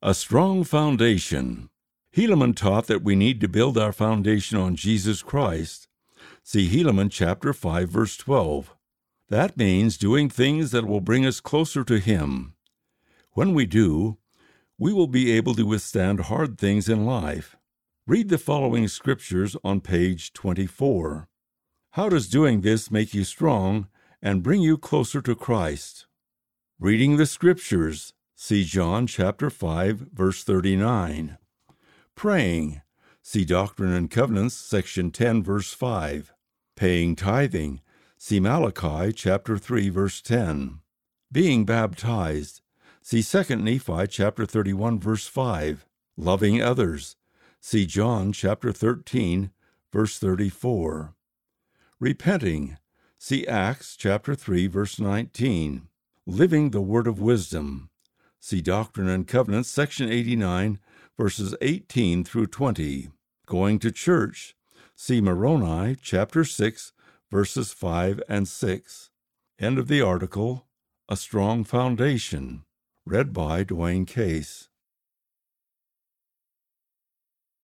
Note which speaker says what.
Speaker 1: A strong foundation. Helaman taught that we need to build our foundation on Jesus Christ. See Helaman chapter 5 verse 12. That means doing things that will bring us closer to him. When we do, we will be able to withstand hard things in life. Read the following scriptures on page 24. How does doing this make you strong and bring you closer to Christ? Reading the scriptures, See John chapter 5 verse 39. Praying. See Doctrine and Covenants section 10 verse 5. Paying tithing. See Malachi chapter 3 verse 10. Being baptized. See 2 Nephi chapter 31 verse 5. Loving others. See John chapter 13 verse 34. Repenting. See Acts chapter 3 verse 19. Living the word of wisdom. See Doctrine and Covenants, section 89, verses 18 through 20. Going to church. See Moroni, chapter 6, verses 5 and 6. End of the article. A Strong Foundation. Read by Dwayne Case.